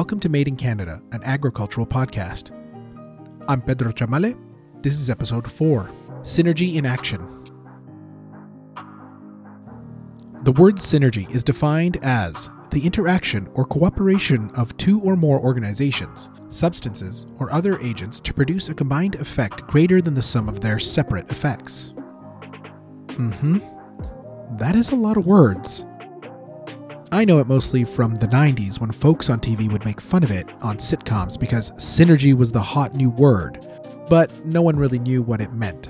Welcome to Made in Canada, an agricultural podcast. I'm Pedro Chamale. This is episode 4 Synergy in Action. The word synergy is defined as the interaction or cooperation of two or more organizations, substances, or other agents to produce a combined effect greater than the sum of their separate effects. Mm hmm. That is a lot of words. I know it mostly from the 90s when folks on TV would make fun of it on sitcoms because synergy was the hot new word, but no one really knew what it meant.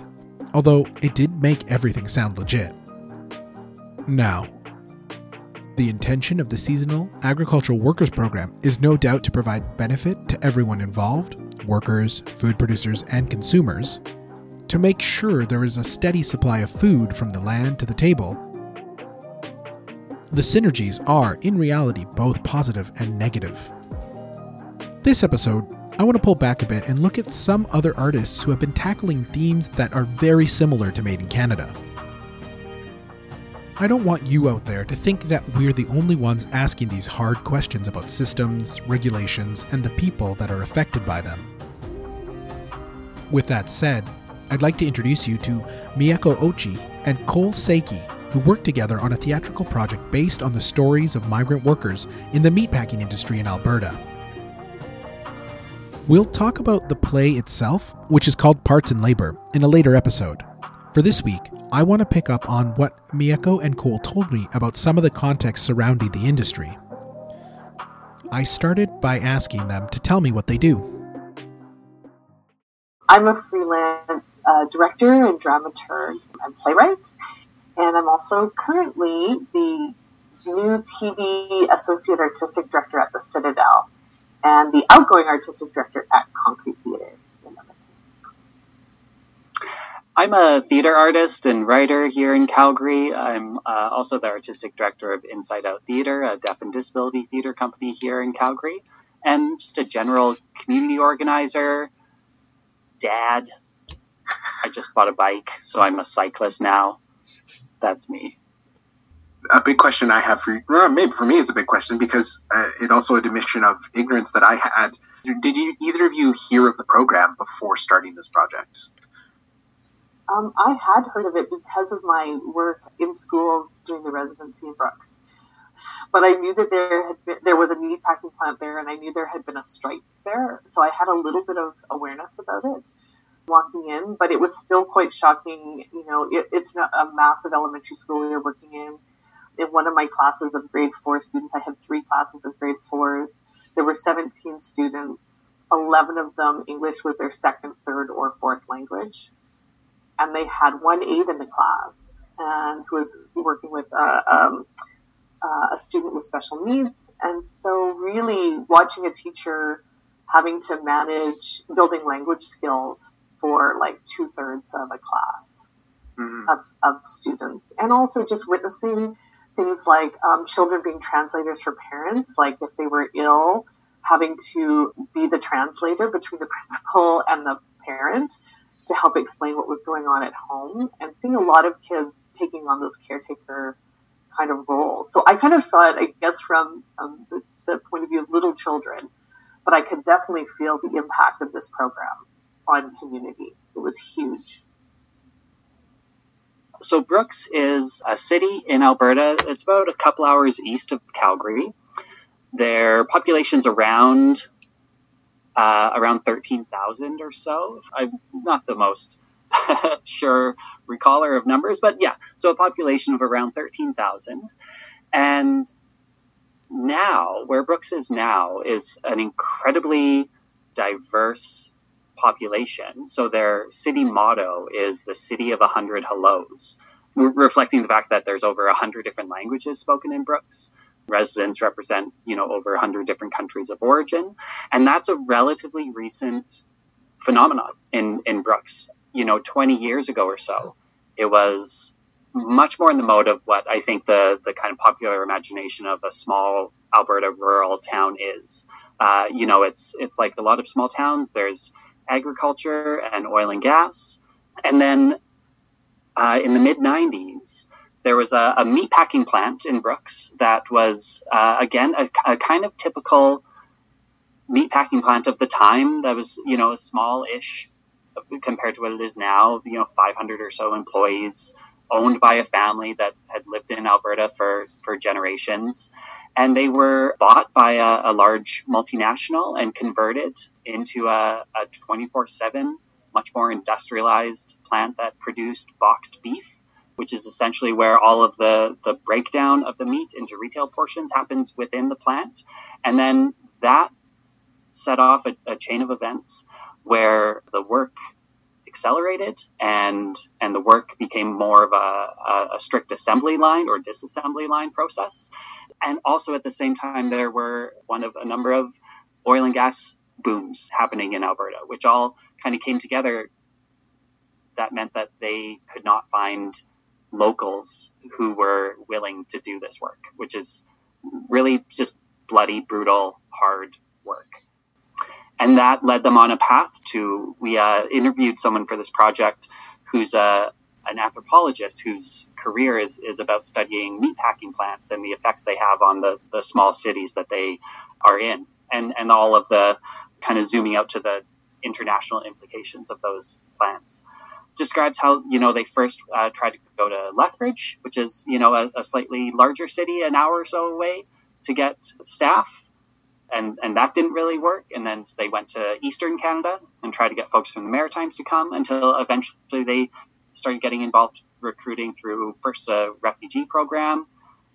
Although it did make everything sound legit. Now, the intention of the Seasonal Agricultural Workers Program is no doubt to provide benefit to everyone involved workers, food producers, and consumers to make sure there is a steady supply of food from the land to the table the synergies are, in reality, both positive and negative. This episode, I want to pull back a bit and look at some other artists who have been tackling themes that are very similar to Made in Canada. I don't want you out there to think that we're the only ones asking these hard questions about systems, regulations, and the people that are affected by them. With that said, I'd like to introduce you to Mieko Ouchi and Col Cseke, who worked together on a theatrical project based on the stories of migrant workers in the meatpacking industry in Alberta. We'll talk about the play itself, which is called Parts and Labor, in a later episode. For this week, I want to pick up on what Mieko and Col told me about some of the context surrounding the industry. I started by asking them to tell me what they do. I'm a freelance uh, director and dramaturg and playwright, and I'm also currently the new TV associate artistic director at the Citadel and the outgoing artistic director at Concrete Theatre. I'm a theater artist and writer here in Calgary. I'm uh, also the artistic director of Inside Out Theater, a deaf and disability theater company here in Calgary, and just a general community organizer, dad. I just bought a bike, so I'm a cyclist now that's me. A big question I have for you, maybe for me, it's a big question because uh, it also a admission of ignorance that I had. Did you either of you hear of the program before starting this project? Um, I had heard of it because of my work in schools during the residency in Brooks. But I knew that there had been, there was a meat packing plant there, and I knew there had been a strike there, so I had a little bit of awareness about it walking in, but it was still quite shocking. You know, it, it's not a massive elementary school we were working in. In one of my classes of grade four students, I had three classes of grade fours. There were 17 students. 11 of them, English was their second, third, or fourth language. And they had one aide in the class and who was working with uh, um, uh, a student with special needs. And so really watching a teacher having to manage building language skills for like two thirds of a class mm-hmm. of, of students. And also just witnessing things like um, children being translators for parents, like if they were ill, having to be the translator between the principal and the parent to help explain what was going on at home and seeing a lot of kids taking on those caretaker kind of roles. So I kind of saw it, I guess, from um, the, the point of view of little children, but I could definitely feel the impact of this program on community. It was huge. So Brooks is a city in Alberta. It's about a couple hours east of Calgary. Their population's around uh, around thirteen thousand or so. I'm not the most sure recaller of numbers, but yeah, so a population of around thirteen thousand, and now where Brooks is now is an incredibly diverse population. So their city motto is the city of a hundred hellos, reflecting the fact that there's over a hundred different languages spoken in Brooks. Residents represent, you know, over a hundred different countries of origin, and that's a relatively recent phenomenon in in Brooks. You know, 20 years ago or so, it was much more in the mode of what I think the the kind of popular imagination of a small Alberta rural town is. Uh, you know, it's it's like a lot of small towns. There's agriculture and oil and gas. And then uh, in the mid 90s, there was a, a meat packing plant in Brooks that was, uh, again, a, a, kind of typical meat packing plant of the time that was, you know, small ish compared to what it is now, you know, 500 or so employees owned by a family that had lived in Alberta for, for generations. And they were bought by a, a large multinational and converted into a 24 7, much more industrialized plant that produced boxed beef which is essentially where all of the, the breakdown of the meat into retail portions happens within the plant. And then that set off a, a chain of events where the work accelerated and and the work became more of a, a, a, strict assembly line or disassembly line process. And also at the same time there were one of a number of oil and gas booms happening in alberta which all kind of came together. That meant that they could not find locals who were willing to do this work which is really just bloody brutal hard work and that led them on a path to. We uh, interviewed someone for this project who's a uh, an anthropologist whose career is, is about studying meatpacking plants and the effects they have on the, the small cities that they are in and, and all of the kind of zooming out to the international implications of those plants describes how you know they first uh, tried to go to Lethbridge, which is you know a, a, slightly larger city, an hour or so away, to get staff, and and that didn't really work. And then they went to Eastern Canada and tried to get folks from the Maritimes to come until eventually they started getting involved recruiting through first a refugee program.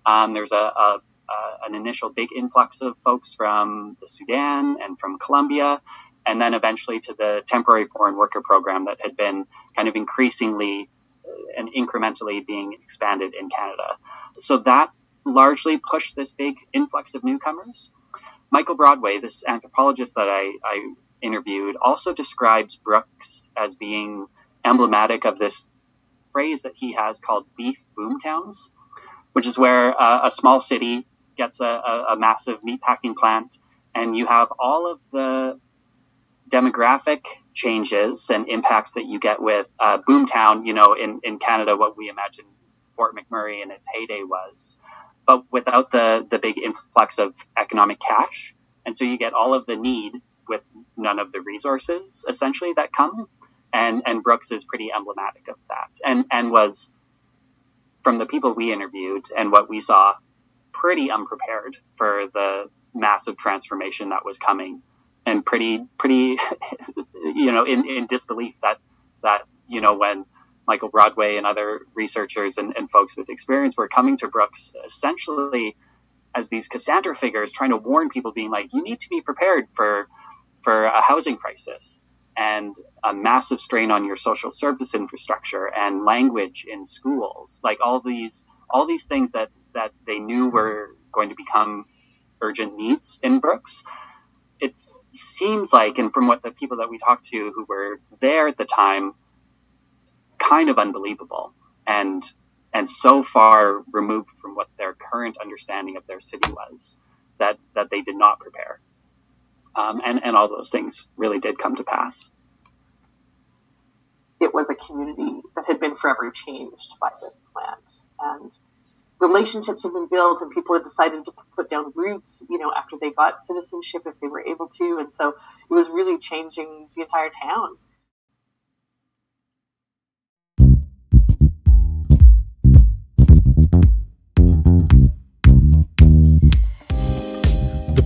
Um, there's a, a, a, an initial big influx of folks from the Sudan and from Colombia, and then eventually to the temporary foreign worker program that had been kind of increasingly uh, and incrementally being expanded in Canada. So that largely pushed this big influx of newcomers. Michael Broadway, this anthropologist that I, I interviewed, also describes Brooks as being emblematic of this phrase that he has called beef boom towns, which is where uh, a small city gets a, a, a massive meatpacking plant, and you have all of the demographic changes and impacts that you get with uh, boomtown. You know, in, in Canada, what we imagine Fort McMurray in its heyday was but without the the big influx of economic cash. And so you get all of the need with none of the resources essentially that come. And and Brooks is pretty emblematic of that. And and was from the people we interviewed and what we saw pretty unprepared for the massive transformation that was coming and pretty pretty you know in, in disbelief that that you know when Michael Broadway and other researchers and, and folks with experience were coming to Brooks essentially as these Cassandra figures trying to warn people, being like, you need to be prepared for for a housing crisis and a massive strain on your social service infrastructure and language in schools, like all these all these things that that they knew were going to become urgent needs in Brooks. It seems like, and from what the people that we talked to who were there at the time, kind of unbelievable and and so far removed from what their current understanding of their city was that that they did not prepare. Um, and and all those things really did come to pass. It was a community that had been forever changed by this plant. And relationships had been built and people had decided to put down roots you know after they got citizenship if they were able to. And so it was really changing the entire town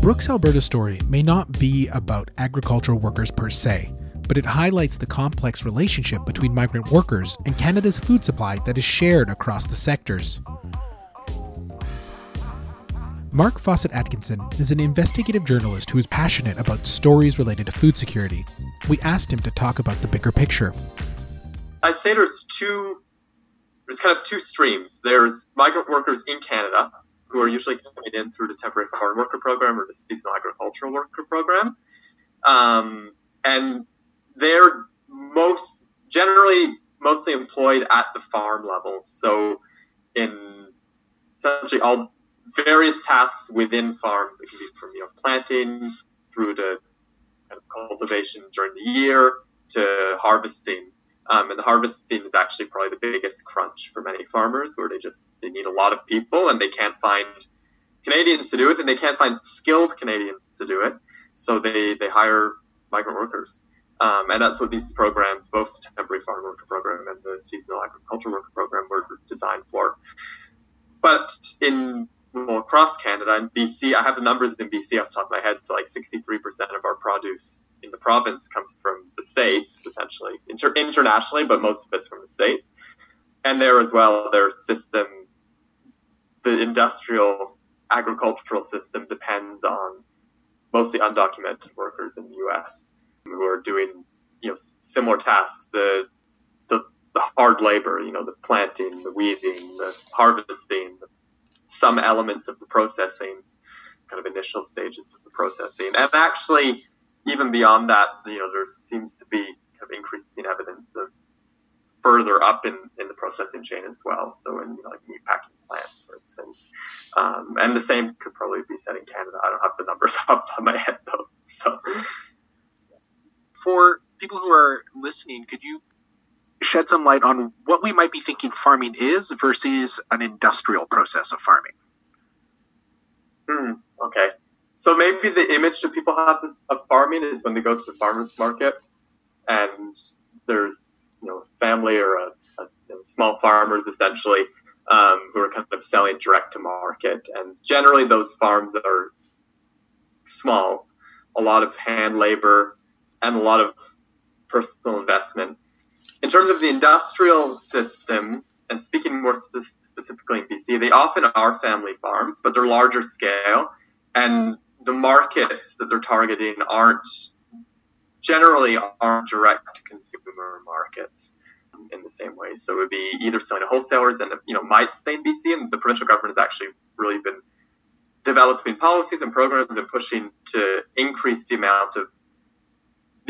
Brooks, Alberta story may not be about agricultural workers per se, but it highlights the complex relationship between migrant workers and Canada's food supply that is shared across the sectors. Marc Fawcett Atkinson is an investigative journalist who is passionate about stories related to food security. We asked him to talk about the bigger picture. I'd say there's two there's kind of two streams. There's migrant workers in Canada who are usually coming in through the temporary foreign worker program or the seasonal agricultural worker program. Um, and they're most generally mostly employed at the farm level. So in essentially all various tasks within farms. It can be from you know planting through to kind of cultivation during the year to harvesting Um, and the harvesting is actually probably the biggest crunch for many farmers, where they just they need a lot of people and they can't find Canadians to do it, and they can't find skilled Canadians to do it, so they they hire migrant workers. Um, and that's what these programs, both the temporary farm worker program and the seasonal agriculture worker program, were designed for. But in well, across Canada and BC, I have the numbers in BC off the top of my head. So like 63% of our produce in the province comes from the states, essentially Inter- internationally, but most of it's from the states. And there as well, their system, the industrial agricultural system depends on mostly undocumented workers in the U.S. who are doing you know similar tasks. The the, the hard labor, you know, the planting, the weeding, the harvesting, the some elements of the processing, kind of initial stages of the processing. And actually, even beyond that, you know, there seems to be kind of increasing evidence of further up in, in the processing chain as well. So in you know, like meat packing plants, for instance. Um, and the same could probably be said in Canada. I don't have the numbers off of my head though. So for people who are listening, could you shed some light on what we might be thinking farming is versus an industrial process of farming. Hmm, okay. So maybe the image that people have of farming is when they go to the farmer's market and there's, you know, a family or a, a small farmers essentially um, who are kind of selling direct to market. And generally those farms are small, a lot of hand labor and a lot of personal investment in terms of the industrial system, and speaking more spe- specifically in BC, they often are family farms, but they're larger scale, and the markets that they're targeting aren't generally aren't direct to consumer markets in the same way. So it would be either selling to wholesalers and you know might stay in BC, and the provincial government has actually really been developing policies and programs and pushing to increase the amount of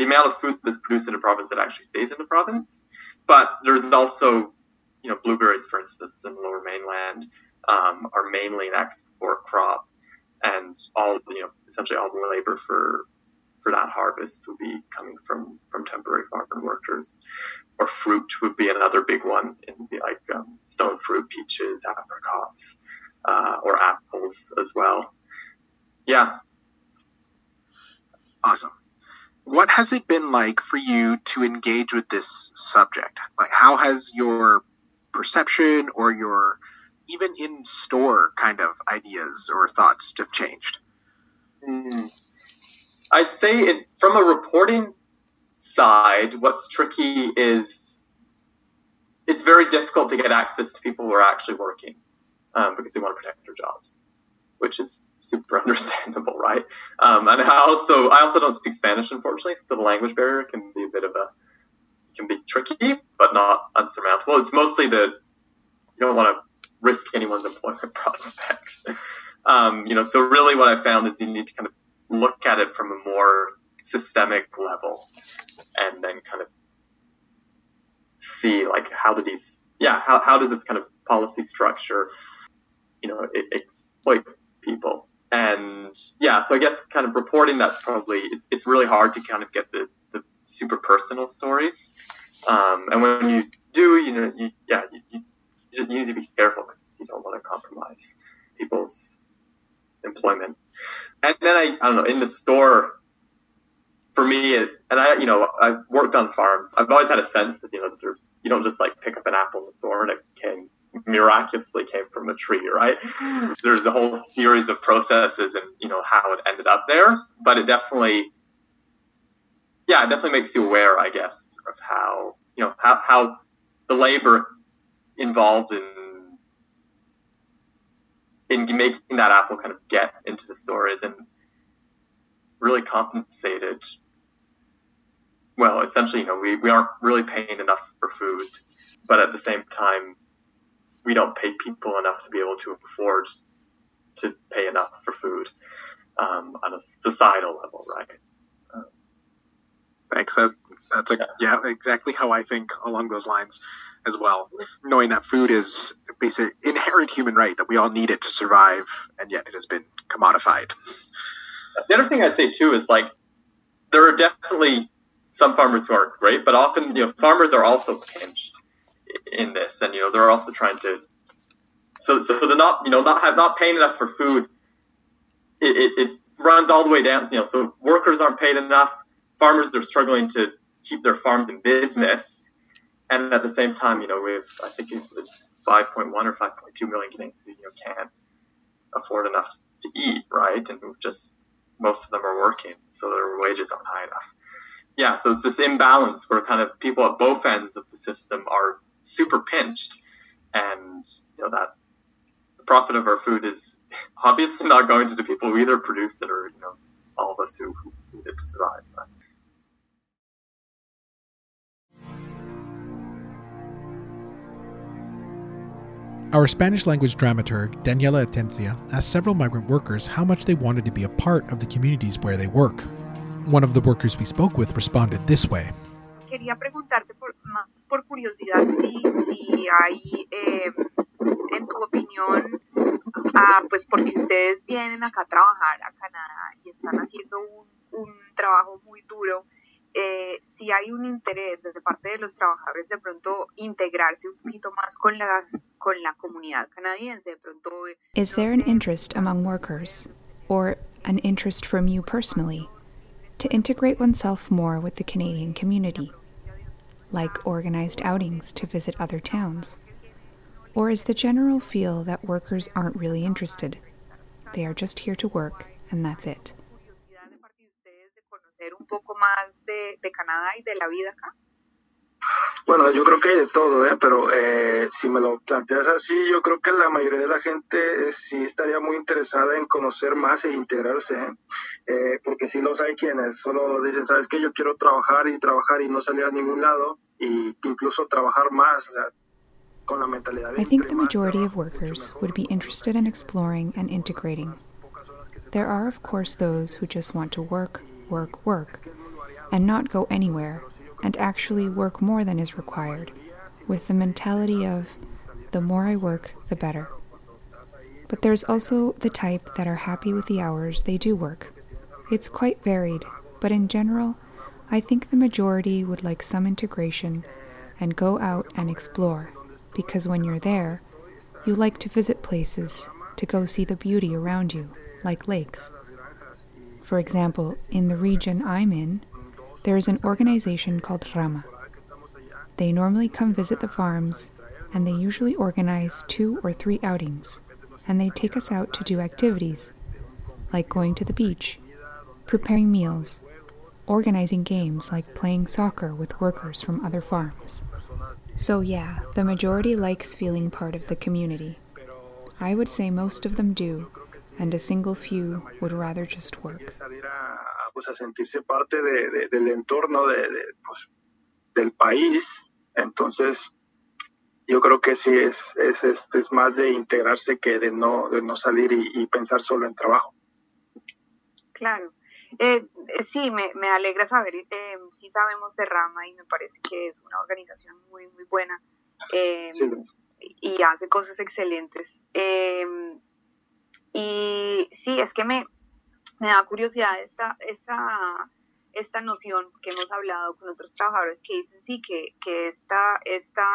the amount of food that's produced in a province that actually stays in the province. But there's also, you know, blueberries, for instance, in the lower mainland um, are mainly an export crop, and all, you know, essentially all the labor for for that harvest would be coming from from temporary farm workers. Or fruit would be another big one in the like um, stone fruit, peaches, apricots, uh, or apples as well. Yeah. Awesome what has it been like for you to engage with this subject? Like, how has your perception or your even in store kind of ideas or thoughts have changed? Mm. I'd say it, from a reporting side, what's tricky is it's very difficult to get access to people who are actually working um, because they want to protect their jobs, which is super understandable, right? Um, and I also I also don't speak Spanish, unfortunately, so the language barrier can be a bit of a can be tricky, but not unsurmountable. It's mostly the you don't want to risk anyone's employment prospects. Um, you know, so really what I found is you need to kind of look at it from a more systemic level, and then kind of see like how do these yeah how, how does this kind of policy structure you know it, exploit people and yeah, so I guess kind of reporting that's probably it's, it's really hard to kind of get the, the super personal stories. Um, and when you do, you know, you, yeah, you, you, need to be careful because you don't want to compromise people's employment. And then I, I don't know, in the store, for me, it, and I, you know, I've worked on farms. I've always had a sense that, you know, there's, you don't just like pick up an apple in the store and it can miraculously came from a tree, right? Mm-hmm. There's a whole series of processes and, you know, how it ended up there. But it definitely, yeah, it definitely makes you aware, I guess, of how, you know, how, how the labor involved in in making that apple kind of get into the store isn't really compensated. Well, essentially, you know, we, we aren't really paying enough for food, but at the same time, we don't pay people enough to be able to afford to pay enough for food um, on a societal level, right? Um, Thanks. That, that's a yeah. yeah. exactly how I think along those lines as well. Knowing that food is basic inherent human right that we all need it to survive, and yet it has been commodified. The other thing I'd say too is like there are definitely some farmers who aren't great, but often you know farmers are also pinched in this, and you know they're also trying to so so they're not you know not have not paying enough for food. It, it, it runs all the way down. You know, so workers aren't paid enough. Farmers they're struggling to keep their farms in business, and at the same time, you know, we have I think it's 5.1 or 5.2 million Canadians who you know can't afford enough to eat, right? And just most of them are working, so their wages aren't high enough. Yeah, so it's this imbalance where kind of people at both ends of the system are super pinched, and you know that the profit of our food is obviously not going to the people who either produce it or you know all of us who, who need it to survive. But. Our Spanish language dramaturg, Daniela Atencia, asked several migrant workers how much they wanted to be a part of the communities where they work. One of the workers we spoke with responded this way. Quería preguntarte por, más por curiosidad si, si hay, eh, en tu opinión, ah, pues porque ustedes vienen acá a trabajar a Canadá y están haciendo un, un trabajo muy duro, eh, si hay un interés desde parte de los trabajadores de pronto integrarse un poquito más con, las, con la comunidad canadiense. De pronto, Is there an interest among workers, or an interest from you personally, to integrate oneself more with the Canadian community, like organized outings to visit other towns? Or is the general feel that workers aren't really interested? They are just here to work, and that's it. Bueno, yo creo que hay de todo, ¿eh? pero eh, si me lo planteas así, yo creo que la mayoría de la gente eh, sí estaría muy interesada en conocer más e integrarse, ¿eh? eh porque si los hay quienes solo dicen, sabes que yo quiero trabajar y trabajar y no salir a ningún lado, y incluso trabajar más, o sea, con la mentalidad de I think the majority of workers would be interested in exploring and integrating. There are, of course, those who just want to work, work, work, and not go anywhere, and actually work more than is required, with the mentality of, the more I work, the better. But there's also the type that are happy with the hours they do work. It's quite varied, but in general, I think the majority would like some integration and go out and explore, because when you're there, you like to visit places, to go see the beauty around you, like lakes. For example, in the region I'm in, there is an organization called Rama. They normally come visit the farms, and they usually organize two or three outings, and they take us out to do activities, like going to the beach, preparing meals, organizing games like playing soccer with workers from other farms. So, yeah, the majority likes feeling part of the community. I would say most of them do, and a single few would rather just work. Pues a sentirse parte de, de, del entorno de, pues, del país, entonces yo creo que sí es, es, es, es, más de integrarse que de no, de no salir y, y pensar solo en trabajo. Claro. Eh, sí, me, me, alegra saber, eh, sí sabemos de Rama y me parece que es una organización muy, muy buena eh, sí. y hace cosas excelentes. y sí, es que me, me da curiosidad esta, esta, esta noción que hemos hablado con otros trabajadores que dicen sí, que, que esta, esta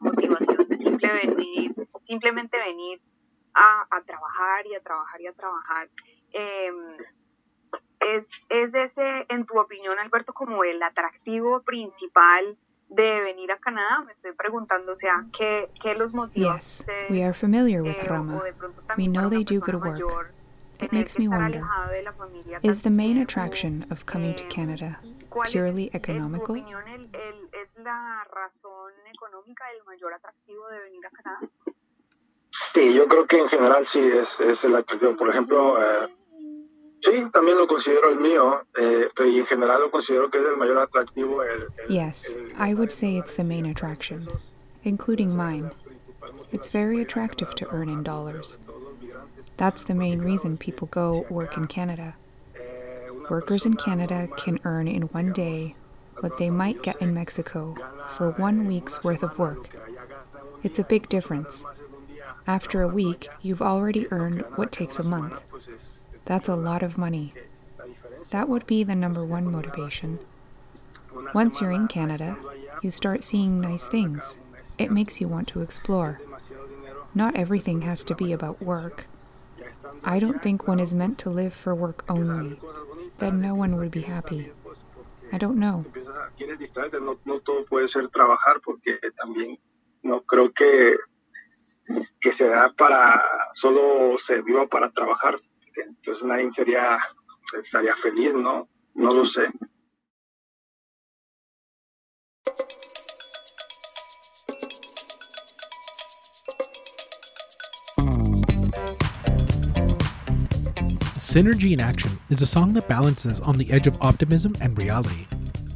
motivación de simple venir, simplemente venir a, a trabajar y a trabajar y a trabajar. Eh, es, es ese, en tu opinión, Alberto, como el atractivo principal de venir a Canadá? Me estoy preguntando, o sea, ¿qué, qué los motiva? Yes, we are familiar with Rama. We know they do good work. It makes me wonder, is the main attraction of coming to Canada purely economical? Sí, yo creo que en general sí es, es el atractivo. Por ejemplo, eh, Sí, también lo considero el mío, eh, y en general lo considero que es el mayor atractivo. El, el, yes, el, I would say it's the main attraction, including mine. It's very attractive to earn in dollars. That's the main reason people go work in Canada. Workers in Canada can earn in one day what they might get in Mexico for one week's worth of work. It's a big difference. After a week, you've already earned what takes a month. That's a lot of money. That would be the number one motivation. Once you're in Canada, you start seeing nice things. It makes you want to explore. Not everything has to be about work. I don't think one is meant to live for work only. Then no one would be happy. I don't know. Quieres distraerte, no, no todo puede ser trabajar porque también no creo que, que se da para, solo se viva para trabajar. Entonces nadie sería, estaría feliz, ¿no? No lo sé. Synergy in Action is a song that balances on the edge of optimism and reality.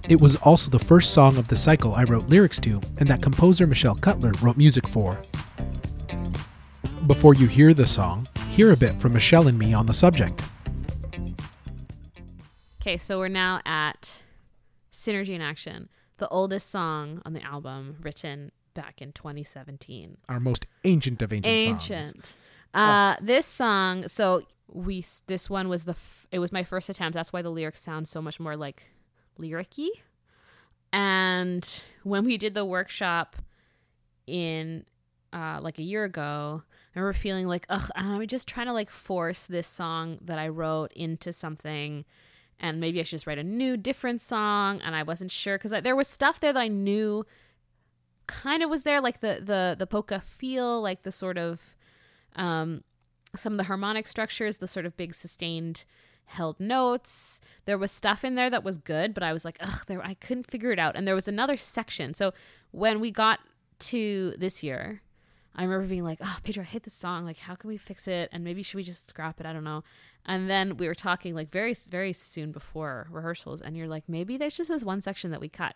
It was also the first song of the cycle I wrote lyrics to, and that composer Michelle Cutler wrote music for. Before you hear the song, hear a bit from Michelle and me on the subject. Okay, so we're now at Synergy in Action, the oldest song on the album written back in 2017. Our most ancient of ancient, songs. Ancient. Uh, This song, so we this one was the f- it was my first attempt. That's why the lyrics sound so much more like lyricy. And when we did the workshop in uh, like a year ago, I remember feeling like, ugh, I'm just trying to like force this song that I wrote into something. And maybe I should just write a new, different song. And I wasn't sure because there was stuff there that I knew kind of was there, like the the the polka feel, like the sort of um, some of the harmonic structures, the sort of big sustained held notes. There was stuff in there that was good, but I was like, ugh, there I couldn't figure it out. And there was another section. So when we got to this year, I remember being like, oh, Pedro, I hate this song. Like, how can we fix it? And maybe should we just scrap it? I don't know. And then we were talking like very, very soon before rehearsals, and you're like, maybe there's just this one section that we cut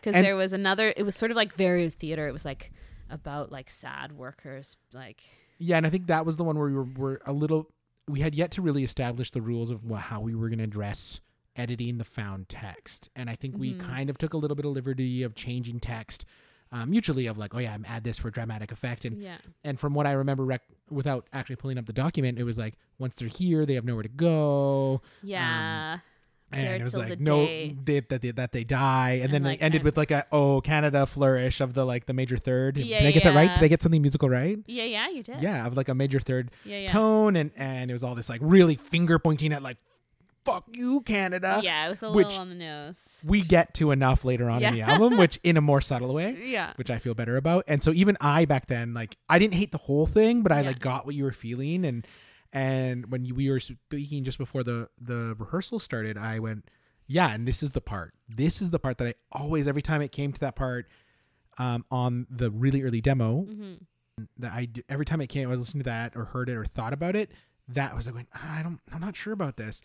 because there was another. It was sort of like very theater. It was like about like sad workers, like Yeah, and I think that was the one where we were, were a little. We had yet to really establish the rules of how we were going to address editing the found text, and I think we Mhm. kind of took a little bit of liberty of changing text, um, mutually of like, oh yeah, I'm add this for dramatic effect, and yeah. and from what I remember, rec- without actually pulling up the document, it was like once they're here, they have nowhere to go. Yeah. And it was like no day. that they that they die, and, And, then like, they ended and- with like a oh Canada flourish of the like the major third. Yeah, Did I get that right? Did I get something musical right? yeah, yeah, you did. Yeah, of like a major third Yeah, yeah. tone, and and it was all this like really finger pointing at like fuck you Canada. Yeah, it was a which- little on the nose. we get to enough later on in the album, which in a more subtle way. Yeah. Which I feel better about. And so even I back then, like I didn't hate the whole thing, but I Yeah. like got what you were feeling and and when we were speaking just before the the rehearsal started, I went, yeah, and this is the part. This is the part that I always every time it came to that part um on the really early demo hmm that I every time it came I was listening to that or heard it or thought about it, that was like going, "Ah, I don't I'm not sure about this.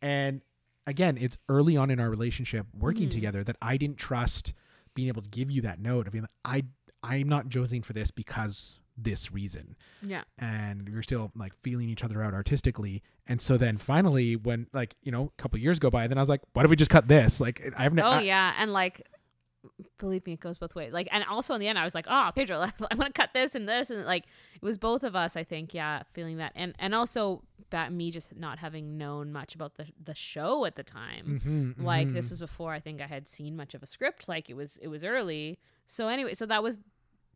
And again, it's early on in our relationship working Mhm. together that I didn't trust being able to give you that note of being like, I I'm not jonesing for this because this reason. Yeah. And we are still like feeling each other out artistically. And so then finally when like, you know, a couple years go by, then I was like, what if we just cut this? Like I have no Oh I- yeah, and like, believe me, it goes both ways. Like, and also in the end, I was like, oh, Pedro, I want to cut this and this, and like, it was both of us, I think, yeah, feeling that, and and also that me just not having known much about the the show at the time. Mhm, Like mhm. this was before I think I had seen much of a script. Like it was it was early. So anyway, so that was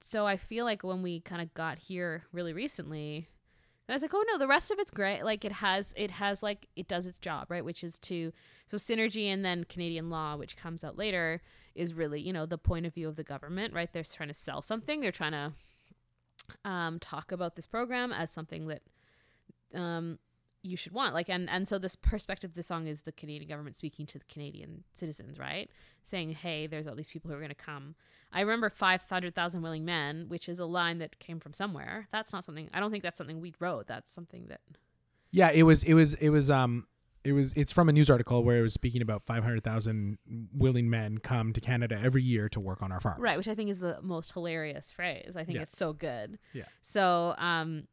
so I feel like when we kind of got here really recently, and I was like, oh no, the rest of it's great. Like it has it has like it does its job, right? Which is to so synergy and then Canadian law, which comes out later, is really, you know, the point of view of the government, right? They're trying to sell something. They're trying to um, talk about this program as something that um, you should want. Like, and and so this perspective the song is the Canadian government speaking to the Canadian citizens, right? Saying, hey, there's all these people who are going to come. I remember five hundred thousand willing men, which is a line that came from somewhere. That's not something. I don't think that's something we wrote. That's something that. Yeah, it was it was it was um it was it's from a news article where it was speaking about 500,000 willing men come to Canada every year to work on our farms. Right, which I think is the most hilarious phrase. I think it's so good. Yeah. So, um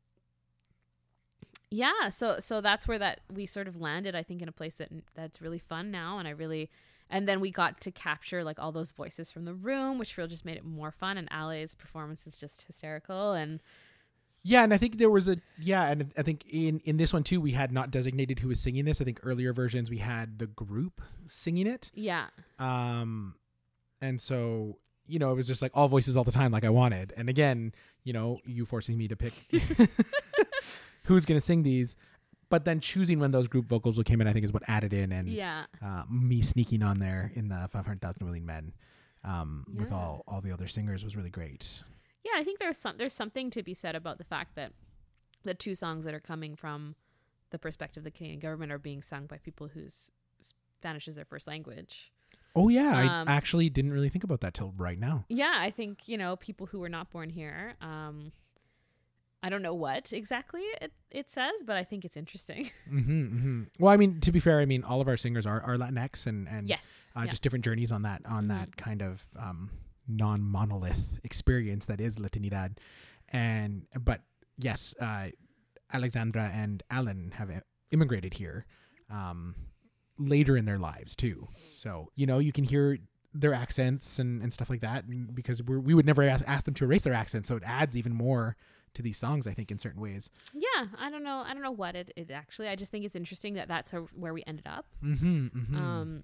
yeah, so so that's where that we sort of landed I think in a place that that's really fun now and I really and then we got to capture like all those voices from the room, which really just made it more fun and Ale's performance is just hysterical and Yeah, and I think there was a yeah, and I think in in this one too, we had not designated who was singing this. I think earlier versions we had the group singing it. Yeah. Um, and so you know it was just like all voices all the time, like I wanted. And again, you know, you forcing me to pick who's gonna sing these, but then choosing when those group vocals came in, I think is what added in, and Yeah. uh, me sneaking on there in the five hundred thousand willing men. Um, with all all the other singers was really great. Yeah, I think there's some there's something to be said about the fact that the two songs that are coming from the perspective of the Canadian government are being sung by people whose Spanish is their first language. Oh yeah, Um, I actually didn't really think about that till right now. Yeah, I think you know people who were not born here. Um, I don't know what exactly it, it says, but I think it's interesting. hmm hmm Well, I mean, to be fair, I mean, all of our singers are, are Latinx and and yes, uh, yeah. just different journeys on that on Mhm. that kind of um, non monolith experience that is Latinidad, and but yes, uh, Alexandra and Alan have immigrated here um, later in their lives too. So you know, you can hear their accents and, and stuff like that, because we're, we would never ask, ask them to erase their accents, so it adds even more to these songs. I think in certain ways. yeah. I don't know. I don't know what it, it actually. I just think it's interesting that that's where we ended up. Mm-hmm, mm-hmm. Um,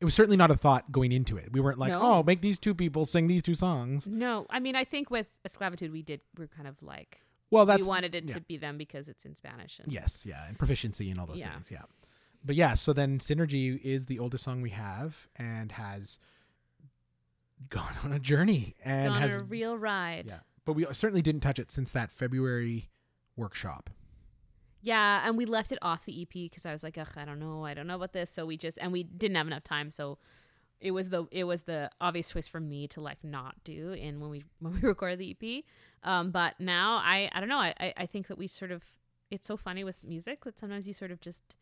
it was certainly not a thought going into it. We weren't like, No. oh, make these two people sing these two songs. no, I mean, I think with Esclavitude, we did. We're kind of like Well, that's we wanted it yeah. to be them because it's in Spanish. And, yes, yeah, and proficiency and all those Yeah. things, yeah. But yeah, so then Synergy is the oldest song we have and has gone on a journey It's and gone has on a real ride. yeah. But we certainly didn't touch it since that February workshop. Yeah, and we left it off the EP because I was like, Ugh, I don't know, I don't know about this. So we just and we didn't have enough time, so it was the it was the obvious choice for me to like not do in when we when we recorded the EP. Um, but now I I don't know. I- I think that we sort of it's so funny with music that sometimes you sort of just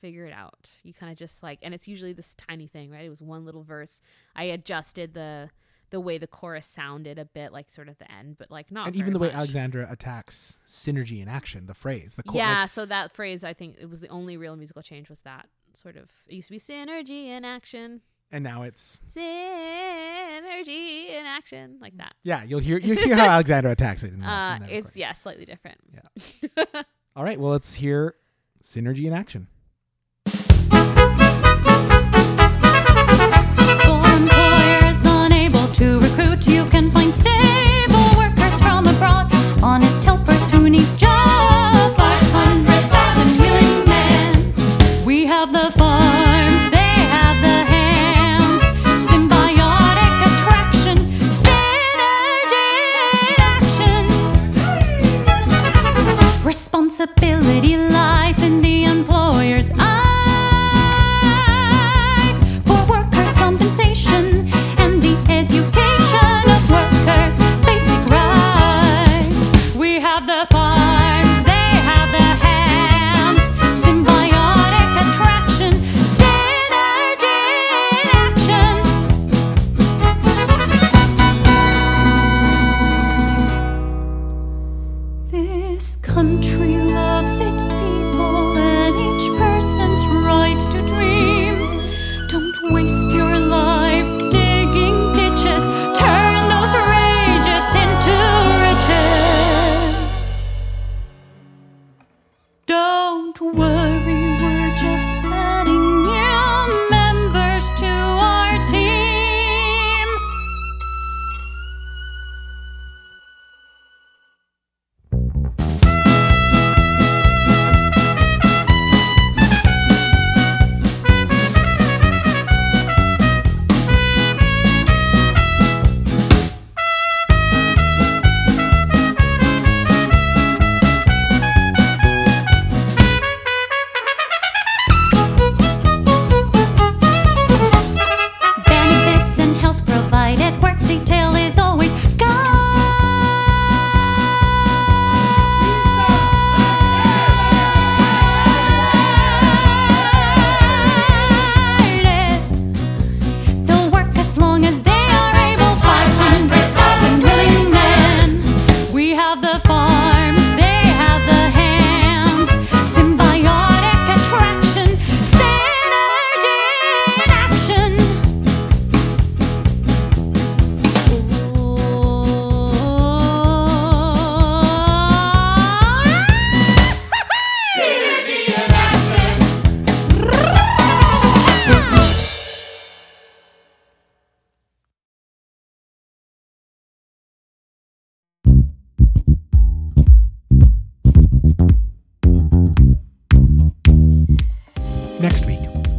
figure it out. You kind of just like, and it's usually this tiny thing, right? It was one little verse. I adjusted the the way the chorus sounded a bit, like sort of the end, but like not. and even the way. Alexandra attacks synergy in action, the phrase, the chord, yeah, like, so that phrase, I think it was the only real musical change was that sort of. It used to be synergy in action, and now it's synergy in action, like that. yeah. You'll hear you'll hear how Alexandra attacks it. In that, Uh, in that it's recording. yeah, slightly different. Yeah. All right, well, let's hear synergy in action. To recruit, you can find stable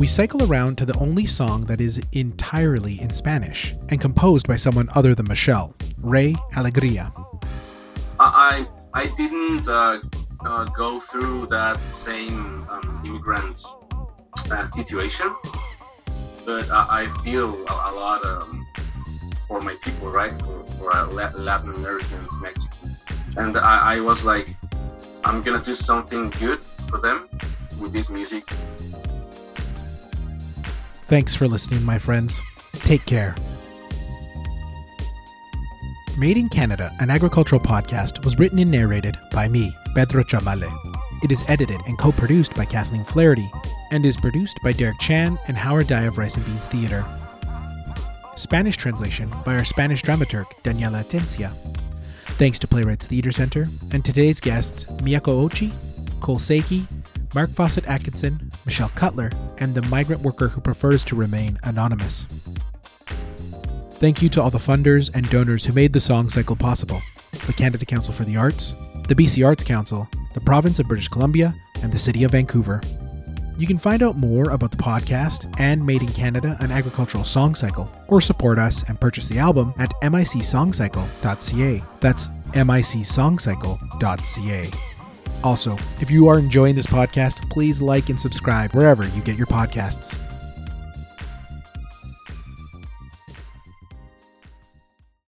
we cycle around to the only song that is entirely in Spanish and composed by someone other than Michelle, Ray Alegria. I I didn't uh, uh, go through that same um, immigrant uh, situation, but I, I feel a, a lot um, for my people, right? For, for uh, Latin Americans, Mexicans, and I, I was like, I'm gonna do something good for them with this music. Thanks for listening, my friends. Take care. Made in Canada, an agricultural podcast, was written and narrated by me, Pedro Chamale. It is edited and co produced by Kathleen Flaherty and is produced by Derek Chan and Howard Dye of Rice and Beans Theatre. Spanish translation by our Spanish dramaturg, Daniela Atencia. Thanks to Playwrights Theatre Center and today's guests, Mieko Ouchi, Col Cseke, Marc Fawcett Atkinson, Michelle Cutler, and the migrant worker who prefers to remain anonymous. Thank you to all the funders and donors who made the song cycle possible the Canada Council for the Arts, the BC Arts Council, the Province of British Columbia, and the City of Vancouver. You can find out more about the podcast and Made in Canada, an agricultural song cycle, or support us and purchase the album at micsongcycle.ca. That's micsongcycle.ca. Also, if you are enjoying this podcast, please like and subscribe wherever you get your podcasts.